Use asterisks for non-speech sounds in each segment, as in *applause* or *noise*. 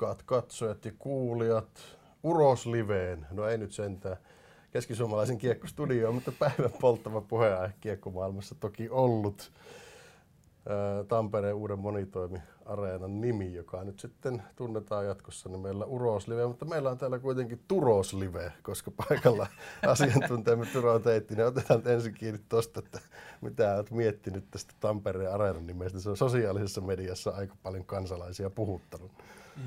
rakkaat katsojat ja kuulijat Uros Liveen. No ei nyt sentään keskisuomalaisen kiekkostudioon, mutta päivän polttava puheenaihe kiekkomaailmassa toki ollut. Tampereen uuden monitoimi-areenan nimi, joka nyt sitten tunnetaan jatkossa nimellä Uroslive, mutta meillä on täällä kuitenkin Turoslive, koska paikalla *laughs* asiantuntijamme Turo Teittinen. Otetaan ensin kiinni tuosta, että mitä olet miettinyt tästä Tampereen areenan nimestä. Se on sosiaalisessa mediassa aika paljon kansalaisia puhuttanut.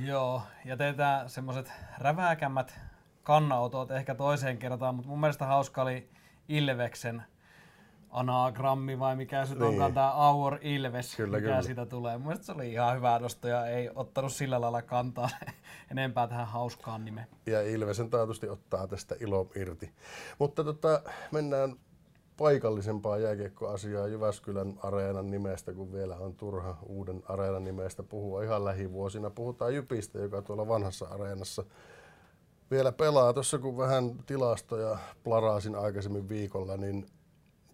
Joo, ja teetään semmoiset räväkämmät kannanotot ehkä toiseen kertaan, mutta mun mielestä hauska oli Ilveksen anagrammi vai mikä se niin. onkaan tämä Our Ilves, kyllä, mikä kyllä. siitä tulee. Mun mielestä se oli ihan hyvä nosto ja ei ottanut sillä lailla kantaa *laughs* enempää tähän hauskaan nimeen. Ja Ilvesen taatusti ottaa tästä ilo irti. Mutta tota, mennään paikallisempaa jääkiekkoasiaa Jyväskylän areenan nimestä, kun vielä on turha uuden areenan nimestä puhua ihan lähivuosina. Puhutaan Jypistä, joka tuolla vanhassa areenassa vielä pelaa. Tuossa kun vähän tilastoja plaraasin aikaisemmin viikolla, niin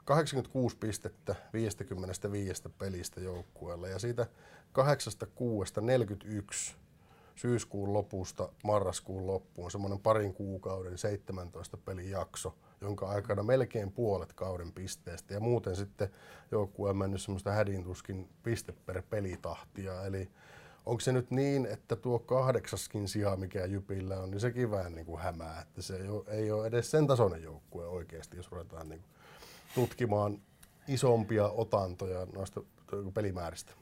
86 pistettä 55 pelistä joukkueella ja siitä 86 41 syyskuun lopusta marraskuun loppuun semmoinen parin kuukauden 17 pelin jakso, jonka aikana melkein puolet kauden pisteestä ja muuten sitten joukkue on mennyt semmoista hädintuskin piste per pelitahtia. Eli onko se nyt niin, että tuo kahdeksaskin sija, mikä Jypillä on, niin sekin vähän niin kuin hämää, että se ei ole, edes sen tasoinen joukkue oikeasti, jos ruvetaan niin tutkimaan isompia otantoja noista pelimääristä.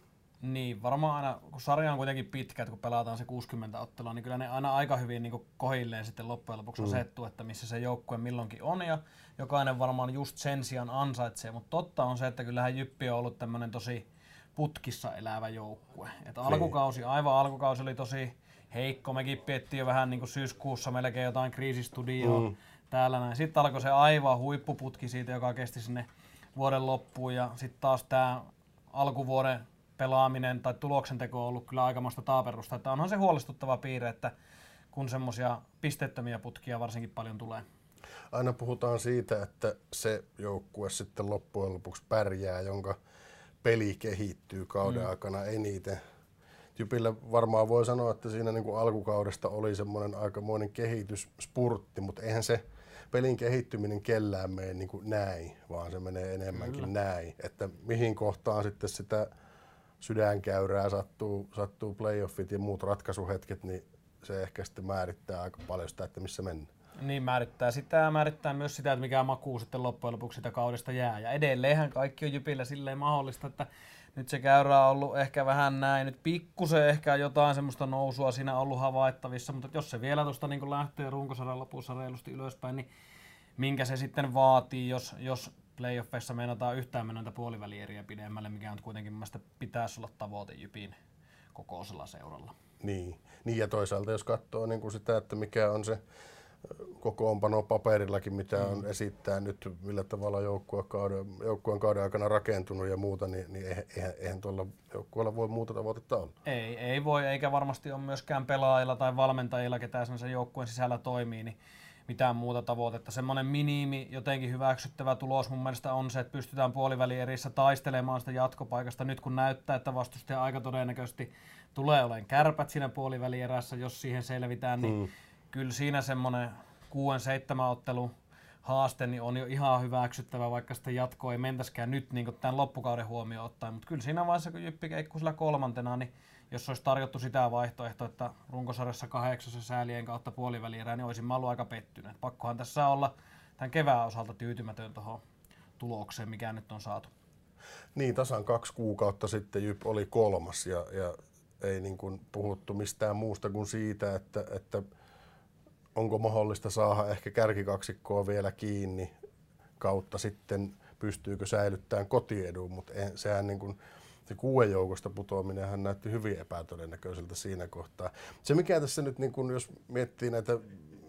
Niin, varmaan aina, kun sarja on kuitenkin pitkä, että kun pelataan se 60 ottelua, niin kyllä ne aina aika hyvin niin kohilleen sitten loppujen lopuksi mm. asettuu, että missä se joukkue milloinkin on, ja jokainen varmaan just sen sijaan ansaitsee, mutta totta on se, että kyllähän Jyppi on ollut tämmöinen tosi putkissa elävä joukkue. Että niin. alkukausi, aivan alkukausi oli tosi heikko, mekin piettiin jo vähän niin kuin syyskuussa melkein jotain kriisistudioa, mm täällä näin. Sitten alkoi se aivan huippuputki siitä, joka kesti sinne vuoden loppuun ja sitten taas tämä alkuvuoden pelaaminen tai tuloksenteko on ollut kyllä aikamoista taaperusta. Että onhan se huolestuttava piirre, että kun semmoisia pistettömiä putkia varsinkin paljon tulee. Aina puhutaan siitä, että se joukkue sitten loppujen lopuksi pärjää, jonka peli kehittyy kauden mm. aikana eniten. Jypille varmaan voi sanoa, että siinä niin kuin alkukaudesta oli semmoinen aikamoinen kehitysspurtti, mutta eihän se pelin kehittyminen kellään mene niin kuin näin, vaan se menee enemmänkin Kyllä. näin. Että mihin kohtaan sitten sitä sydänkäyrää sattuu, sattuu playoffit ja muut ratkaisuhetket, niin se ehkä sitten määrittää aika paljon sitä, että missä mennään. Niin määrittää sitä ja määrittää myös sitä, että mikä makuu sitten loppujen lopuksi sitä kaudesta jää. Ja edelleenhän kaikki on Jypillä silleen mahdollista, että nyt se käyrä on ollut ehkä vähän näin, nyt pikkusen ehkä jotain semmoista nousua siinä ollut havaittavissa, mutta jos se vielä tuosta niin lähtee runkosarjan lopussa reilusti ylöspäin, niin minkä se sitten vaatii, jos, jos playoffeissa meinataan yhtään mennä puolivälieriä pidemmälle, mikä on kuitenkin mielestäni pitäisi olla tavoite Jypin kokoisella seuralla. Niin. niin, ja toisaalta jos katsoo niin kuin sitä, että mikä on se kokoonpano paperillakin, mitä on mm. esittää nyt, millä tavalla joukkueen kauden aikana rakentunut ja muuta, niin, niin eihän, eihän tuolla joukkueella voi muuta tavoitetta olla. Ei, ei voi, eikä varmasti ole myöskään pelaajilla tai valmentajilla, ketä sen joukkueen sisällä toimii, niin mitään muuta tavoitetta. Semmoinen minimi, jotenkin hyväksyttävä tulos mun mielestä on se, että pystytään puolivälierissä taistelemaan sitä jatkopaikasta nyt kun näyttää, että vastustaja aika todennäköisesti tulee olemaan kärpät siinä puolivälierässä, jos siihen selvitään, niin mm kyllä siinä semmoinen 6-7 ottelu haaste niin on jo ihan hyväksyttävä, vaikka sitä jatkoa ei mentäskään nyt niin tämän loppukauden huomioon ottaen. Mutta kyllä siinä vaiheessa, kun Jyppi keikkuu sillä kolmantena, niin jos olisi tarjottu sitä vaihtoehtoa, että runkosarjassa kahdeksassa säälien kautta puolivälierää, niin olisin ollut aika pettynyt. Pakkohan tässä olla tämän kevään osalta tyytymätön tuohon tulokseen, mikä nyt on saatu. Niin, tasan kaksi kuukautta sitten Jyp oli kolmas ja, ja ei niin kuin puhuttu mistään muusta kuin siitä, että, että onko mahdollista saada ehkä kärkikaksikkoa vielä kiinni kautta sitten pystyykö säilyttämään kotiedun, mutta sehän niin kuin, se kuuden joukosta putoaminen näytti hyvin epätodennäköiseltä siinä kohtaa. Se mikä tässä nyt, niin kun, jos miettii näitä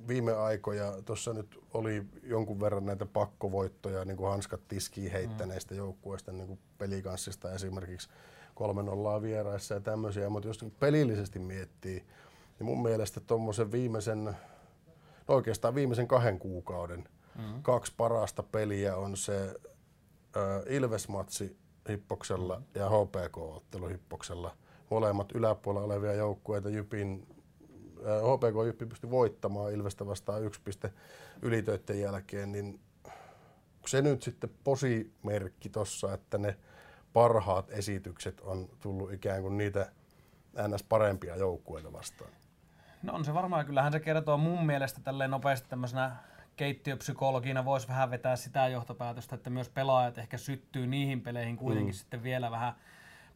viime aikoja, tuossa nyt oli jonkun verran näitä pakkovoittoja, niin kuin hanskat tiskiin heittäneistä mm. joukkueista, niin kuin pelikanssista esimerkiksi 3-0 vieraissa ja tämmöisiä, mutta jos pelillisesti miettii, niin mun mielestä tuommoisen viimeisen No oikeastaan viimeisen kahden kuukauden mm-hmm. kaksi parasta peliä on se äh, Ilvesmatsi Hippoksella ja HPK-ottelu Hippoksella. Molemmat yläpuolella olevia joukkueita Jypin HPK Jyppi pystyi voittamaan Ilvestä vastaan yksi piste ylitöiden jälkeen, niin se nyt sitten posimerkki tossa, että ne parhaat esitykset on tullut ikään kuin niitä ns. parempia joukkueita vastaan? No on se varmaan, kyllähän se kertoo mun mielestä tälleen nopeasti tämmöisenä keittiöpsykologina voisi vähän vetää sitä johtopäätöstä, että myös pelaajat ehkä syttyy niihin peleihin kuitenkin mm. sitten vielä vähän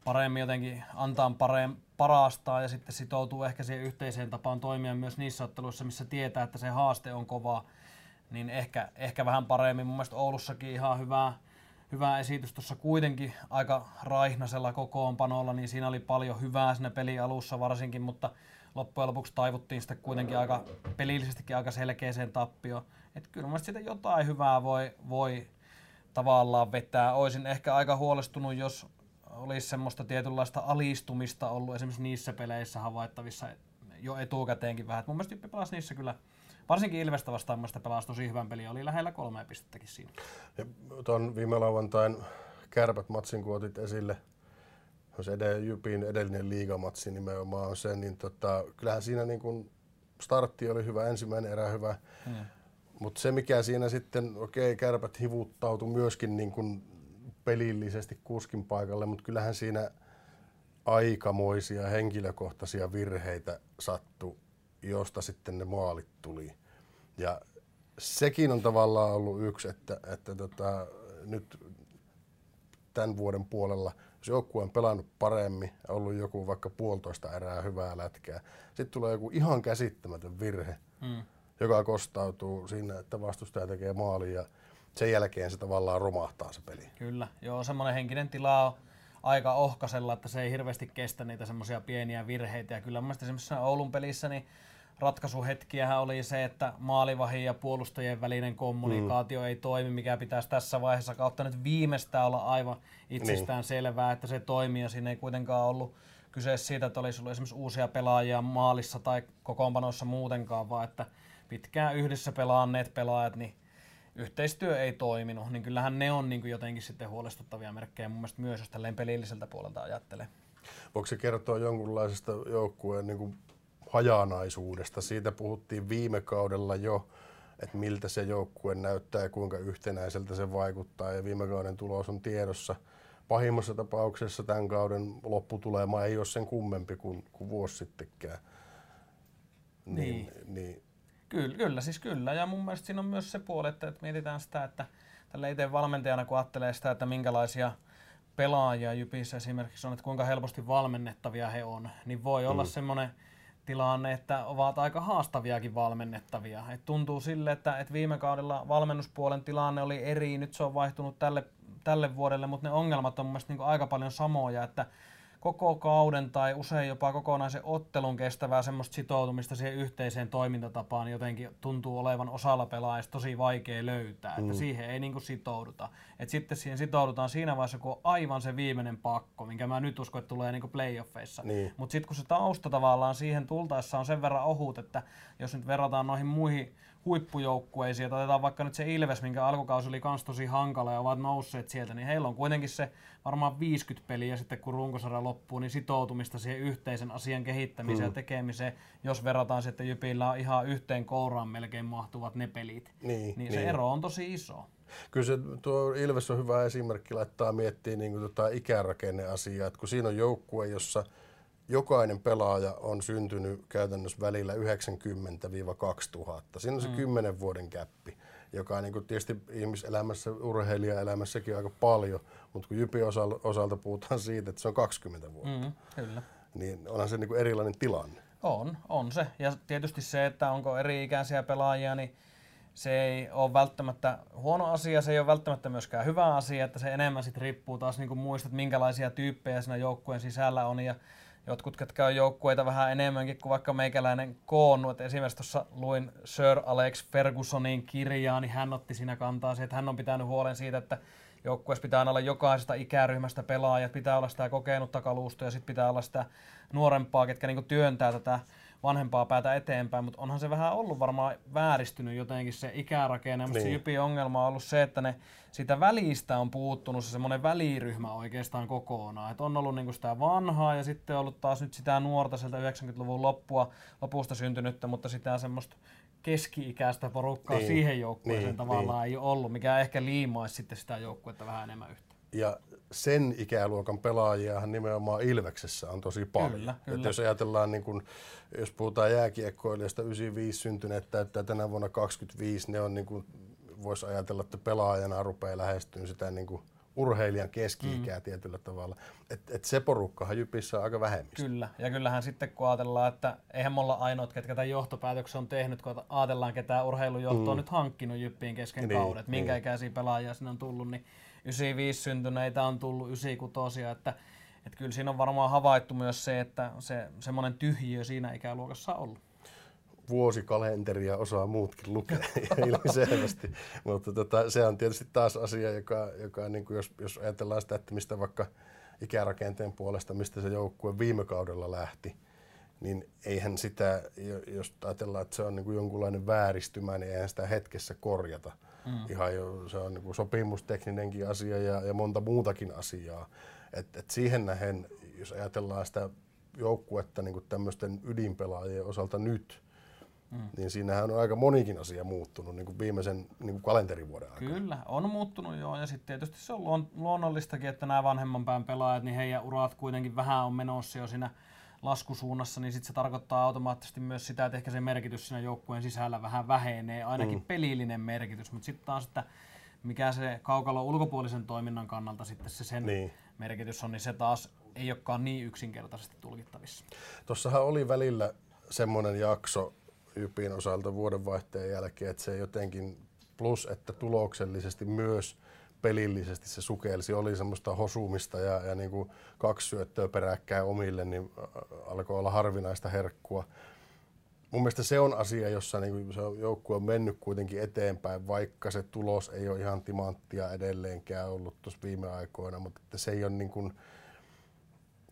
paremmin jotenkin antaa parem, parastaa ja sitten sitoutuu ehkä siihen yhteiseen tapaan toimia myös niissä otteluissa, missä tietää, että se haaste on kova, niin ehkä, ehkä vähän paremmin. Mun mielestä Oulussakin ihan hyvää, hyvä esitys tuossa kuitenkin aika raihnasella kokoonpanolla, niin siinä oli paljon hyvää siinä peli alussa varsinkin, mutta loppujen lopuksi taivuttiin sitten kuitenkin aika pelillisestikin aika selkeäseen tappioon. Että kyllä mun sitä jotain hyvää voi, voi tavallaan vetää. Oisin ehkä aika huolestunut, jos olisi semmoista tietynlaista alistumista ollut esimerkiksi niissä peleissä havaittavissa jo etukäteenkin vähän. Et mun mielestä Jyppi pelasi niissä kyllä, varsinkin Ilvestä vastaan mun pelasi tosi hyvän peli, oli lähellä kolmea pistettäkin siinä. Ja tuon viime lauantain kärpät matsin, kun otit esille, se edell- Jypin edellinen liigamatsi nimenomaan on se, niin tota, kyllähän siinä niin kun startti oli hyvä, ensimmäinen erä hyvä, hmm. Mutta se mikä siinä sitten, okei, okay, kärpät hivuttautui myöskin niin kun pelillisesti kuskin paikalle, mutta kyllähän siinä aikamoisia henkilökohtaisia virheitä sattu, josta sitten ne maalit tuli. Ja sekin on tavallaan ollut yksi, että, että tota, nyt tämän vuoden puolella, jos joukkue on pelannut paremmin ollut joku vaikka puolitoista erää hyvää lätkää, sitten tulee joku ihan käsittämätön virhe, hmm. Joka kostautuu siinä, että vastustaja tekee maali ja sen jälkeen se tavallaan romahtaa se peli. Kyllä, joo, semmoinen henkinen tila on aika ohkasella, että se ei hirveästi kestä niitä semmoisia pieniä virheitä. Ja kyllä mun mielestä esimerkiksi Oulun pelissä niin ratkaisuhetkiähän oli se, että maalivahin ja puolustajien välinen kommunikaatio mm. ei toimi, mikä pitäisi tässä vaiheessa kautta nyt viimeistään olla aivan itsestään niin. selvää, että se toimii ja siinä ei kuitenkaan ollut kyse siitä, että olisi ollut esimerkiksi uusia pelaajia maalissa tai kokoonpanoissa muutenkaan, vaan että pitkään yhdessä pelaanneet pelaajat, niin yhteistyö ei toiminut, niin kyllähän ne on niin kuin jotenkin sitten huolestuttavia merkkejä mun mielestä myös, jos tälleen pelilliseltä puolelta ajattelee. Voiko se kertoa jonkunlaisesta joukkueen niin kuin hajanaisuudesta? Siitä puhuttiin viime kaudella jo, että miltä se joukkue näyttää ja kuinka yhtenäiseltä se vaikuttaa. Ja viime kauden tulos on tiedossa. Pahimmassa tapauksessa tämän kauden lopputulema ei ole sen kummempi kuin, kuin vuosi sittenkään. Niin, niin. niin Kyllä, kyllä, siis kyllä. Ja mun mielestä siinä on myös se puoli, että, että mietitään sitä, että tällä itse valmentajana kun ajattelee sitä, että minkälaisia pelaajia Jypissä esimerkiksi on, että kuinka helposti valmennettavia he on, niin voi mm. olla semmoinen tilanne, että ovat aika haastaviakin valmennettavia. Et tuntuu sille, että, että viime kaudella valmennuspuolen tilanne oli eri, nyt se on vaihtunut tälle, tälle vuodelle, mutta ne ongelmat on mun mielestä niin aika paljon samoja, että koko kauden tai usein jopa kokonaisen ottelun kestävää semmoista sitoutumista siihen yhteiseen toimintatapaan jotenkin tuntuu olevan osalla pelaajista tosi vaikea löytää, mm. että siihen ei niinku sitouduta. Et sitten siihen sitoudutaan siinä vaiheessa, kun on aivan se viimeinen pakko, minkä mä nyt uskon, että tulee niinku playoffeissa. Niin. Mutta sitten kun se tausta tavallaan siihen tultaessa on sen verran ohut, että jos nyt verrataan noihin muihin huippujoukkueisiin, että otetaan vaikka nyt se Ilves, minkä alkukausi oli kans tosi hankala ja ovat nousseet sieltä, niin heillä on kuitenkin se varmaan 50 peliä sitten kun runkosarja loppuu, niin sitoutumista siihen yhteisen asian kehittämiseen hmm. ja tekemiseen, jos verrataan sitten Jypillä on ihan yhteen kouraan melkein mahtuvat ne pelit. Niin, niin se niin. ero on tosi iso. Kyllä se, tuo Ilves on hyvä esimerkki laittaa miettiä niin kuin tota ikärakenneasiaa, että kun siinä on joukkue, jossa – jokainen pelaaja on syntynyt käytännössä välillä 90-2000. Siinä on se mm. 10 vuoden käppi, joka on niin kuin tietysti ihmiselämässä, urheilijaelämässäkin aika paljon, mutta kun Jypi osalta, osalta puhutaan siitä, että se on 20 vuotta, mm, kyllä. niin onhan se niin kuin erilainen tilanne. On, on se. Ja tietysti se, että onko eri-ikäisiä pelaajia, niin se ei ole välttämättä huono asia, se ei ole välttämättä myöskään hyvä asia, että se enemmän sitten riippuu taas niin kuin muista, että minkälaisia tyyppejä siinä joukkueen sisällä on ja jotkut, ketkä on joukkueita vähän enemmänkin kuin vaikka meikäläinen koonnut. Et esimerkiksi tuossa luin Sir Alex Fergusonin kirjaa, niin hän otti siinä kantaa siihen, että hän on pitänyt huolen siitä, että joukkueessa pitää olla jokaisesta ikäryhmästä pelaajat, pitää olla sitä kokenutta kalustoa ja sitten pitää olla sitä nuorempaa, ketkä niinku työntää tätä vanhempaa päätä eteenpäin, mutta onhan se vähän ollut varmaan vääristynyt jotenkin se ikärakenne, mutta niin. se ongelma on ollut se, että ne sitä välistä on puuttunut se semmoinen väliryhmä oikeastaan kokonaan. Et on ollut niinku sitä vanhaa ja sitten on ollut taas nyt sitä nuorta sieltä 90-luvun loppua, lopusta syntynyttä, mutta sitä semmoista keski-ikäistä porukkaa niin, siihen joukkueeseen niin, tavallaan niin. ei ole ollut, mikä ehkä liimaisi sitten sitä joukkuetta vähän enemmän yhtä. Ja sen ikäluokan pelaajiahan nimenomaan Ilveksessä on tosi paljon. Kyllä, kyllä. Että jos ajatellaan, niin kun, jos puhutaan jääkiekkoilijasta 95 syntyneet täyttää tänä vuonna 25, ne on niin kuin, voisi ajatella, että pelaajana rupeaa lähestyä sitä niin kuin, urheilijan keski-ikää mm. tietyllä tavalla. Että et se porukkahan Jypissä on aika vähemmistö. Kyllä, ja kyllähän sitten kun ajatellaan, että eihän me olla ainoat, ketkä tämän johtopäätöksen on tehnyt, kun ajatellaan, ketä urheilujohto mm. on nyt hankkinut Jyppiin kesken niin, kauden, että minkä niin. ikäisiä pelaajia sinne on tullut, niin 95 syntyneitä on tullut 96, että että kyllä siinä on varmaan havaittu myös se, että se semmoinen tyhjiö siinä ikäluokassa on ollut vuosikalenteria osaa muutkin lukea *laughs* ilmiselvästi. Mutta tota, se on tietysti taas asia, joka, joka niin kuin jos, jos ajatellaan sitä, että mistä vaikka ikärakenteen puolesta, mistä se joukkue viime kaudella lähti, niin eihän sitä, jos ajatellaan, että se on niin kuin jonkunlainen vääristymä, niin eihän sitä hetkessä korjata. Mm. Ihan jo, se on niin sopimustekninenkin asia ja, ja monta muutakin asiaa. Et, et siihen nähen, jos ajatellaan sitä joukkuetta niin tämmöisten ydinpelaajien osalta nyt, Mm. Niin siinähän on aika monikin asia muuttunut niin kuin viimeisen niin kuin kalenterivuoden aikana. Kyllä, on muuttunut joo. Ja sitten tietysti se on luon, luonnollistakin, että nämä vanhemman pään pelaajat, niin heidän urat kuitenkin vähän on menossa jo siinä laskusuunnassa, niin sitten se tarkoittaa automaattisesti myös sitä, että ehkä se merkitys siinä joukkueen sisällä vähän vähenee, ainakin mm. pelillinen merkitys, mutta sitten taas, että mikä se kaukalo ulkopuolisen toiminnan kannalta sitten se sen niin. merkitys on, niin se taas ei olekaan niin yksinkertaisesti tulkittavissa. Tuossahan oli välillä semmoinen jakso, Ypin osalta vuodenvaihteen jälkeen, että se jotenkin plus, että tuloksellisesti myös pelillisesti se sukelsi, oli semmoista hosumista ja, ja niin kuin kaksi syöttöä peräkkäin omille, niin alkoi olla harvinaista herkkua. Mun mielestä se on asia, jossa niin kuin se joukkue on mennyt kuitenkin eteenpäin, vaikka se tulos ei ole ihan timanttia edelleenkään ollut tuossa viime aikoina, mutta että se ei ole niin kuin,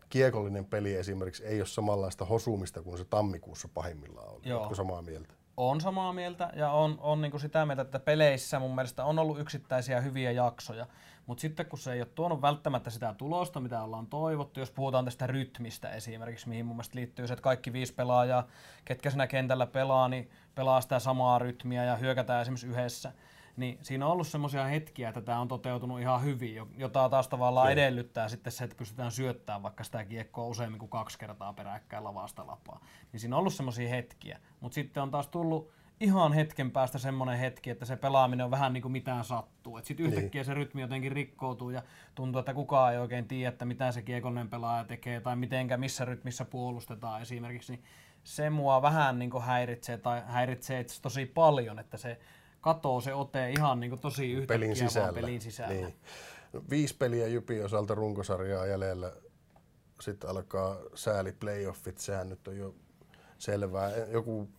kiekollinen peli esimerkiksi ei ole samanlaista hosumista kuin se tammikuussa pahimmillaan oli. Joo. Oletko samaa mieltä? On samaa mieltä ja on, on niin kuin sitä mieltä, että peleissä mun mielestä on ollut yksittäisiä hyviä jaksoja. Mutta sitten kun se ei ole tuonut välttämättä sitä tulosta, mitä ollaan toivottu, jos puhutaan tästä rytmistä esimerkiksi, mihin mun mielestä liittyy se, että kaikki viisi pelaajaa, ketkä siinä kentällä pelaa, niin pelaa sitä samaa rytmiä ja hyökätään esimerkiksi yhdessä niin siinä on ollut semmoisia hetkiä, että tämä on toteutunut ihan hyvin, jota taas tavallaan Joo. edellyttää sitten se, että pystytään syöttämään vaikka sitä kiekkoa useammin kuin kaksi kertaa peräkkäin lavasta lapaa. Niin siinä on ollut semmoisia hetkiä, mutta sitten on taas tullut ihan hetken päästä semmoinen hetki, että se pelaaminen on vähän niin kuin mitään sattuu. Sitten yhtäkkiä niin. se rytmi jotenkin rikkoutuu ja tuntuu, että kukaan ei oikein tiedä, että mitä se kiekollinen pelaaja tekee tai mitenkä, missä rytmissä puolustetaan esimerkiksi. Niin se mua vähän niin kuin häiritsee tai häiritsee itse tosi paljon, että se katoo se ote ihan niin kuin tosi yhtäkkiä pelin sisällä. pelin sisällä. Niin. No, viisi peliä Jypi osalta runkosarjaa jäljellä. Sitten alkaa sääli playoffit, sehän nyt on jo selvää. Joku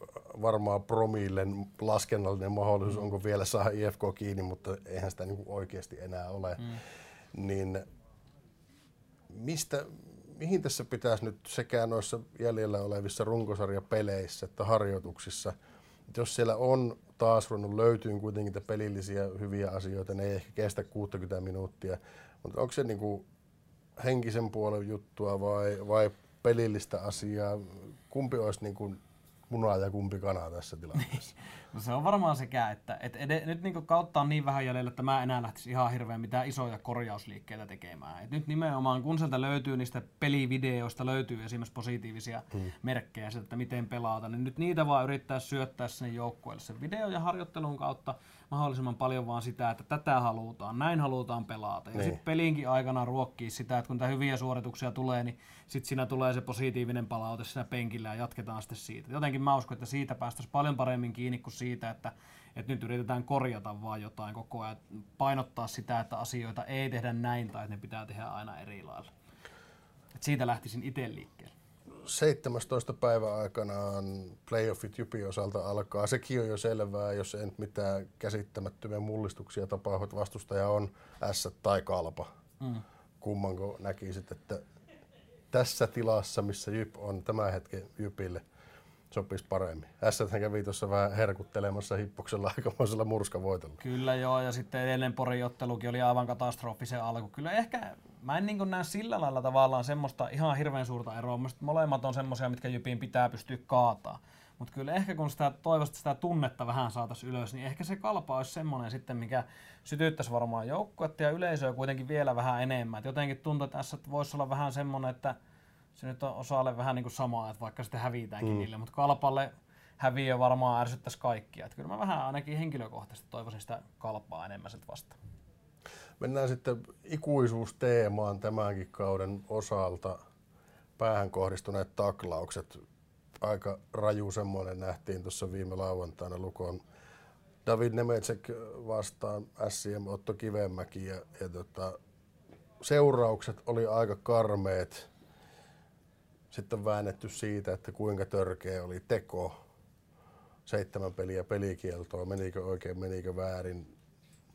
varmaan promillen laskennallinen mahdollisuus, mm. onko vielä saa IFK kiinni, mutta eihän sitä niin oikeasti enää ole. Mm. Niin mistä, mihin tässä pitäisi nyt sekä noissa jäljellä olevissa runkosarjapeleissä että harjoituksissa, jos siellä on taas ruvennut löytyy kuitenkin pelillisiä hyviä asioita, ne ei ehkä kestä 60 minuuttia, mutta onko se niinku henkisen puolen juttua vai, vai pelillistä asiaa? Kumpi olisi niinku muna ja kumpi kana tässä tilanteessa? *laughs* no se on varmaan sekä, että et ed- nyt niinku kautta on niin vähän jäljellä, että mä enää lähtisi ihan hirveän mitään isoja korjausliikkeitä tekemään. Et nyt nimenomaan kun sieltä löytyy niistä pelivideoista löytyy esimerkiksi positiivisia hmm. merkkejä siitä, että miten pelata, niin nyt niitä vaan yrittää syöttää sinne joukkueelle sen video- ja harjoittelun kautta mahdollisimman paljon vaan sitä, että tätä halutaan, näin halutaan pelata. Ja niin. sitten pelinkin aikana ruokkii sitä, että kun tämä hyviä suorituksia tulee, niin sitten siinä tulee se positiivinen palaute siinä penkillä ja jatketaan sitten siitä. Jotenkin mä uskon, että siitä päästäisiin paljon paremmin kiinni kuin siitä, että, että nyt yritetään korjata vaan jotain koko ajan, painottaa sitä, että asioita ei tehdä näin tai että ne pitää tehdä aina eri lailla. Et siitä lähtisin itse liikkeelle. 17. päivä aikanaan playoffit Jypi osalta alkaa. Sekin on jo selvää, jos ei nyt mitään käsittämättömiä mullistuksia tapahdu, että vastustaja on S tai Kalpa. Mm. Kummanko näkisit, että tässä tilassa, missä Jyp on tämän hetken Jypille, sopisi paremmin. Ässät kävi tuossa vähän herkuttelemassa hippoksella *laughs* aikamoisella murskavoitolla. Kyllä joo, ja sitten edellinen Pori-ottelukin oli aivan katastrofisen alku. Kyllä ehkä, mä en niin näe sillä lailla tavallaan semmoista ihan hirveän suurta eroa. Mielestäni molemmat on semmoisia, mitkä Jypiin pitää pystyä kaataa. Mutta kyllä ehkä kun sitä toivosta sitä tunnetta vähän saataisiin ylös, niin ehkä se kalpa olisi semmoinen sitten, mikä sytyttäisi varmaan joukkuetta ja yleisöä kuitenkin vielä vähän enemmän. Et jotenkin tuntuu, että tässä voisi olla vähän semmoinen, että se nyt on osalle vähän niin kuin samaa, että vaikka sitten hävitäänkin mm. niille, mutta kalpalle häviö varmaan ärsyttäisi kaikkia. Että kyllä mä vähän ainakin henkilökohtaisesti toivoisin sitä kalpaa enemmän sitten vastaan. Mennään sitten ikuisuusteemaan tämänkin kauden osalta. Päähän kohdistuneet taklaukset. Aika raju semmoinen nähtiin tuossa viime lauantaina Lukon David Nemetsek vastaan SCM Otto Kivemäki ja, ja tota, seuraukset oli aika karmeet sitten väännetty siitä, että kuinka törkeä oli teko. Seitsemän peliä pelikieltoa, menikö oikein, menikö väärin.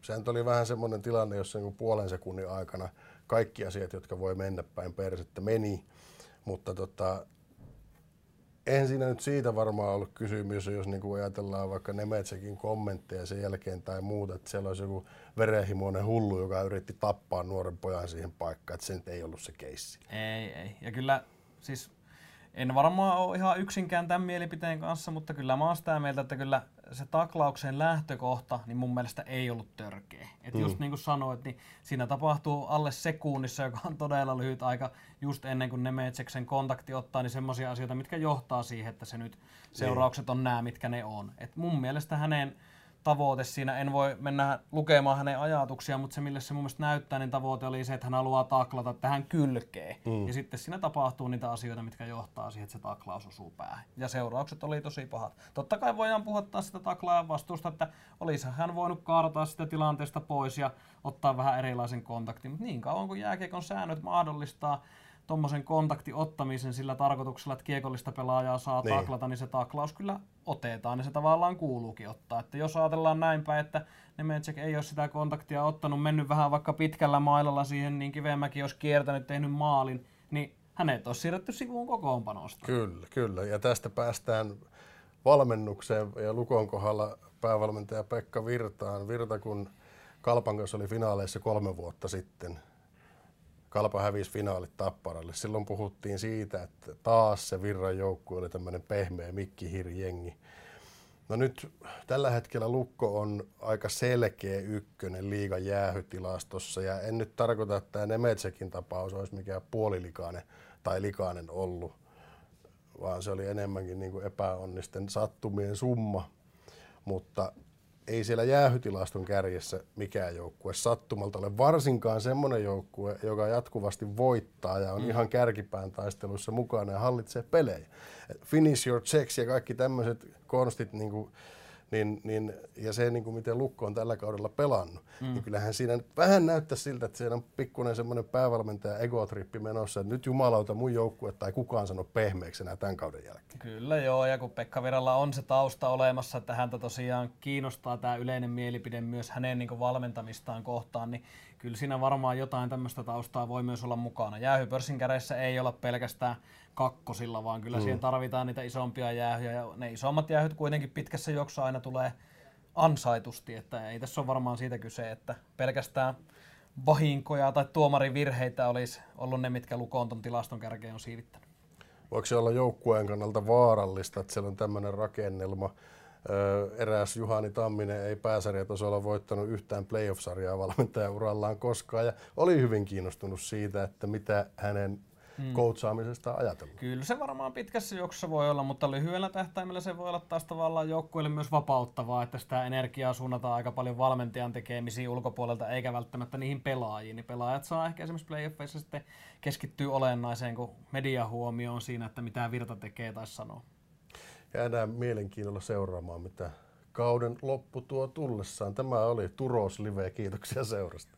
Sehän oli vähän semmoinen tilanne, jossa niin puolen sekunnin aikana kaikki asiat, jotka voi mennä päin persettä, meni. Mutta tota, eihän siinä nyt siitä varmaan ollut kysymys, jos niin kuin ajatellaan vaikka Nemetsekin kommentteja sen jälkeen tai muuta, että siellä olisi joku verenhimoinen hullu, joka yritti tappaa nuoren pojan siihen paikkaan, että se nyt ei ollut se keissi. Ei, ei. Ja kyllä siis en varmaan ole ihan yksinkään tämän mielipiteen kanssa, mutta kyllä mä oon sitä mieltä, että kyllä se taklauksen lähtökohta, niin mun mielestä ei ollut törkeä. Et mm. just niin kuin sanoit, niin siinä tapahtuu alle sekunnissa, joka on todella lyhyt aika, just ennen kuin Nemetseksen kontakti ottaa, niin semmoisia asioita, mitkä johtaa siihen, että se nyt niin. seuraukset on nämä, mitkä ne on. Et mun mielestä hänen tavoite siinä. En voi mennä lukemaan hänen ajatuksia, mutta se mille se mun mielestä näyttää, niin tavoite oli se, että hän haluaa taklata tähän kylkeen. Mm. Ja sitten siinä tapahtuu niitä asioita, mitkä johtaa siihen, että se taklaus osuu päähän. Ja seuraukset oli tosi pahat. Totta kai voidaan puhuttaa sitä taklaajan vastuusta, että olisi hän voinut kaartaa sitä tilanteesta pois ja ottaa vähän erilaisen kontaktin. Mutta niin kauan kuin jääkiekon säännöt mahdollistaa, tuommoisen kontakti ottamisen sillä tarkoituksella, että kiekollista pelaajaa saa niin. taklata, niin se taklaus kyllä otetaan ja se tavallaan kuuluukin ottaa. Että jos ajatellaan näin päin, että Nemetsek ei ole sitä kontaktia ottanut, mennyt vähän vaikka pitkällä mailalla siihen, niin Kivemäki olisi kiertänyt, tehnyt maalin, niin hänet olisi siirretty sivuun kokoonpanosta. Kyllä, kyllä. Ja tästä päästään valmennukseen ja Lukon kohdalla päävalmentaja Pekka Virtaan. Virta, kun Kalpan kanssa oli finaaleissa kolme vuotta sitten, Kalpa hävisi finaalit Tapparalle. Silloin puhuttiin siitä, että taas se Virran joukkue oli tämmöinen pehmeä mikkihirjengi. No nyt tällä hetkellä Lukko on aika selkeä ykkönen liigan jäähytilastossa ja en nyt tarkoita, että tämä Nemetsekin tapaus olisi mikään puolilikainen tai likainen ollut, vaan se oli enemmänkin niin kuin epäonnisten sattumien summa. Mutta ei siellä jäähytilaston kärjessä mikään joukkue sattumalta ole. Varsinkaan semmoinen joukkue, joka jatkuvasti voittaa ja on mm. ihan kärkipään taistelussa mukana ja hallitsee pelejä. Finish your checks ja kaikki tämmöiset konstit, niin kuin niin, niin, ja se, niin kuin miten Lukko on tällä kaudella pelannut, mm. niin kyllähän siinä nyt vähän näyttää siltä, että siellä on pikkuinen semmoinen päävalmentaja egotrippi menossa, että nyt jumalauta mun joukkue tai kukaan sano pehmeäksi enää tämän kauden jälkeen. Kyllä joo, ja kun Pekka Viralla on se tausta olemassa, että häntä tosiaan kiinnostaa tämä yleinen mielipide myös hänen niin valmentamistaan kohtaan, niin kyllä siinä varmaan jotain tämmöistä taustaa voi myös olla mukana. Jäähypörssin kädessä ei olla pelkästään kakkosilla, vaan kyllä mm. siihen tarvitaan niitä isompia jäähyjä. Ja ne isommat jäähyt kuitenkin pitkässä juoksussa aina tulee ansaitusti, että ei tässä ole varmaan siitä kyse, että pelkästään vahinkoja tai tuomarin virheitä olisi ollut ne, mitkä Lukoon ton tilaston kärkeen on siivittänyt. Voiko se olla joukkueen kannalta vaarallista, että siellä on tämmöinen rakennelma, eräs Juhani Tamminen ei pääsarjatasolla voittanut yhtään playoff-sarjaa valmentajaurallaan koskaan ja oli hyvin kiinnostunut siitä, että mitä hänen hmm. coachaamisesta ajatellaan. Kyllä se varmaan pitkässä juoksussa voi olla, mutta lyhyellä tähtäimellä se voi olla taas tavallaan joukkueelle myös vapauttavaa, että sitä energiaa suunnataan aika paljon valmentajan tekemisiin ulkopuolelta eikä välttämättä niihin pelaajiin. Niin pelaajat saa ehkä esimerkiksi playoffeissa sitten keskittyä olennaiseen, kun media huomioon siinä, että mitä Virta tekee tai sanoo. Jäädään mielenkiinnolla seuraamaan, mitä kauden loppu tuo tullessaan. Tämä oli Turos Live. Kiitoksia seurasta.